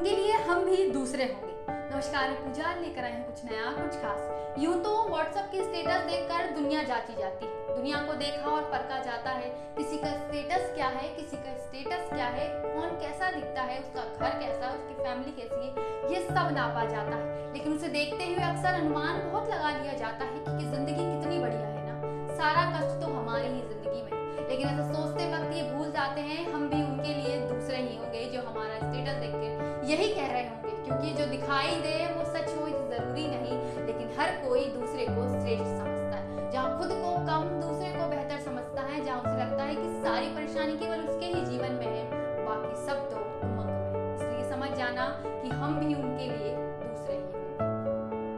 उनके लिए हम भी दूसरे होंगे। नमस्कार पूजा लेकर आए हैं कुछ नया, कुछ खास। यूँ तो व्हाट्सएप की स्टेटस देखकर दुनिया जाची जाती है। दुनिया को देखा और परखा जाता है। किसी का स्टेटस क्या है, किसी का स्टेटस क्या है, कौन कैसा दिखता है, उसका घर कैसा है, उसकी फैमिली कैसी है, ये सब नापा जाता है। लेकिन उसे देखते हुए अक्सर अनुमान बहुत लगा लिया जाता है कि ज़िंदगी कितनी बढ़िया है ना। सारा कष्ट तो हमारी ही ज़िंदगी में लेकिन ऐसा सोचते वक्त ये भूल जाते हैं, हम भी उनके लिए दूसरे ही होंगे जो हमारा स्टेटस देख के यही कह रहे होंगे, क्योंकि जो दिखाई दे वो सच हो ज़रूरी नहीं, लेकिन हर कोई दूसरे को श्रेष्ठ समझता है। जहाँ खुद को कम, दूसरे को बेहतर समझता है, जहाँ उसे लगता है कि सारी परेशानी केवल उसके ही जीवन में है, बाकी सब तो उमंग में इसलिए समझ जाना कि हम भी उनके लिए